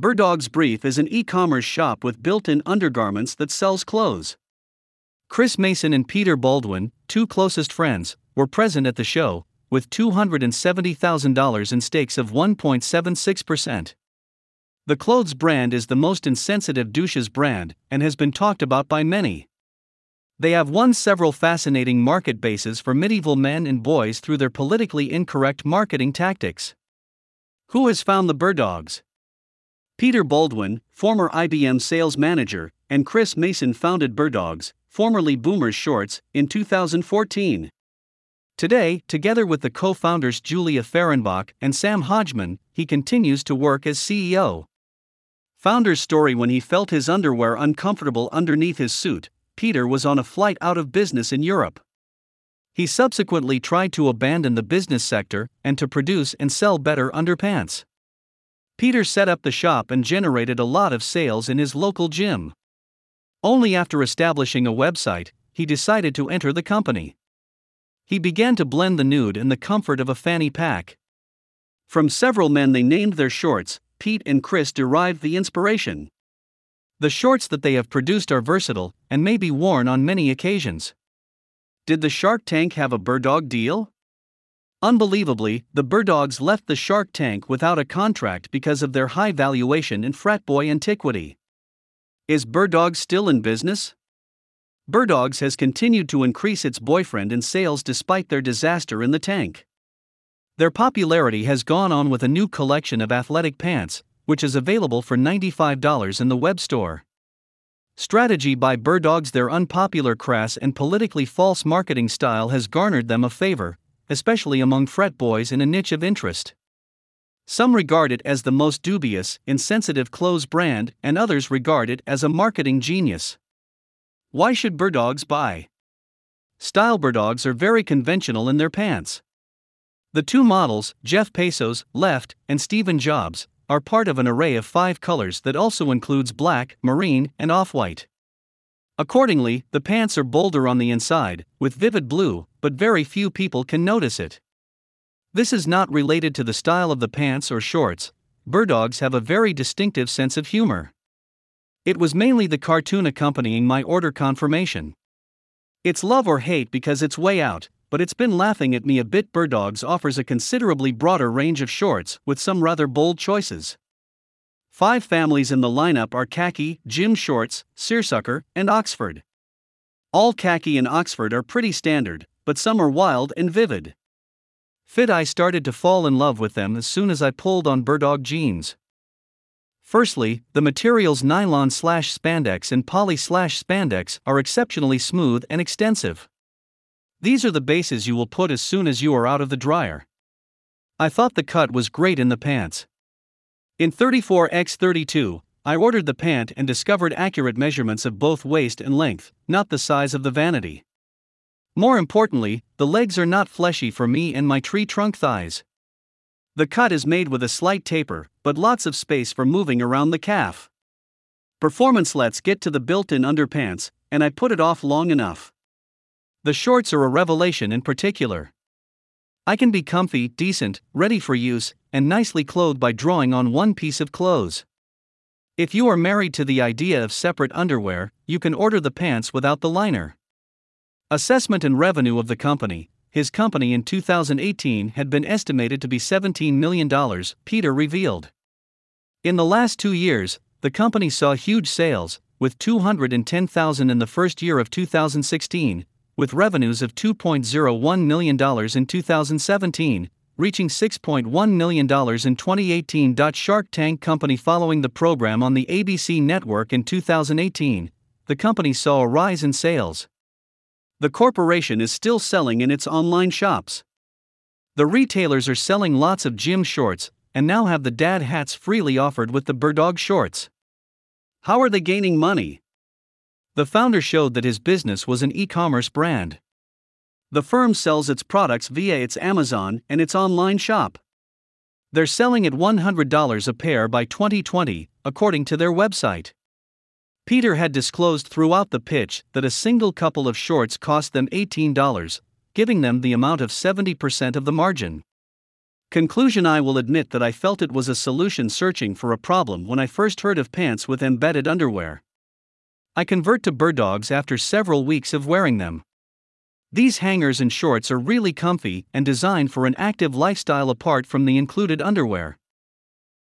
Birddog's Brief is an e commerce shop with built in undergarments that sells clothes. Chris Mason and Peter Baldwin, two closest friends, were present at the show, with $270,000 in stakes of 1.76%. The clothes brand is the most insensitive douches brand and has been talked about by many. They have won several fascinating market bases for medieval men and boys through their politically incorrect marketing tactics. Who has found the Birddogs? Peter Baldwin, former IBM sales manager, and Chris Mason founded Birddogs, formerly Boomers Shorts, in 2014. Today, together with the co founders Julia Fehrenbach and Sam Hodgman, he continues to work as CEO. Founder's story when he felt his underwear uncomfortable underneath his suit, Peter was on a flight out of business in Europe. He subsequently tried to abandon the business sector and to produce and sell better underpants. Peter set up the shop and generated a lot of sales in his local gym. Only after establishing a website, he decided to enter the company. He began to blend the nude and the comfort of a fanny pack. From several men they named their shorts, Pete and Chris derived the inspiration. The shorts that they have produced are versatile and may be worn on many occasions. Did the Shark Tank have a Birddog deal? Unbelievably, the Birddogs left the Shark Tank without a contract because of their high valuation in fratboy antiquity. Is Birddogs still in business? Birddogs has continued to increase its boyfriend in sales despite their disaster in the tank. Their popularity has gone on with a new collection of athletic pants, which is available for $95 in the web store. Strategy by Birddogs Their unpopular crass and politically false marketing style has garnered them a favor, especially among frat boys in a niche of interest. Some regard it as the most dubious, insensitive clothes brand, and others regard it as a marketing genius. Why should Birddogs buy? Style Birddogs are very conventional in their pants. The two models, Jeff Bezos, left, and Stephen Jobs, are part of an array of five colors that also includes black, marine, and off white. Accordingly, the pants are bolder on the inside, with vivid blue, but very few people can notice it. This is not related to the style of the pants or shorts, Birddogs have a very distinctive sense of humor. It was mainly the cartoon accompanying my order confirmation. It's love or hate because it's way out, but it's been laughing at me a bit. Birddogs offers a considerably broader range of shorts with some rather bold choices. Five families in the lineup are khaki, gym shorts, seersucker, and Oxford. All khaki and Oxford are pretty standard, but some are wild and vivid. Fit I started to fall in love with them as soon as I pulled on Birddog jeans. Firstly, the materials nylon slash spandex and poly slash spandex are exceptionally smooth and extensive. These are the bases you will put as soon as you are out of the dryer. I thought the cut was great in the pants. In 34x32, I ordered the pant and discovered accurate measurements of both waist and length, not the size of the vanity. More importantly, the legs are not fleshy for me and my tree trunk thighs. The cut is made with a slight taper, but lots of space for moving around the calf. Performance let's get to the built in underpants, and I put it off long enough. The shorts are a revelation in particular. I can be comfy, decent, ready for use, and nicely clothed by drawing on one piece of clothes. If you are married to the idea of separate underwear, you can order the pants without the liner. Assessment and revenue of the company. His company in 2018 had been estimated to be $17 million, Peter revealed. In the last two years, the company saw huge sales, with 210,000 in the first year of 2016, with revenues of $2.01 million in 2017, reaching $6.1 million in 2018. Shark Tank Company Following the program on the ABC network in 2018, the company saw a rise in sales. The corporation is still selling in its online shops. The retailers are selling lots of gym shorts and now have the dad hats freely offered with the Birddog shorts. How are they gaining money? The founder showed that his business was an e commerce brand. The firm sells its products via its Amazon and its online shop. They're selling at $100 a pair by 2020, according to their website. Peter had disclosed throughout the pitch that a single couple of shorts cost them $18, giving them the amount of 70% of the margin. Conclusion I will admit that I felt it was a solution searching for a problem when I first heard of pants with embedded underwear. I convert to Birddogs after several weeks of wearing them. These hangers and shorts are really comfy and designed for an active lifestyle apart from the included underwear.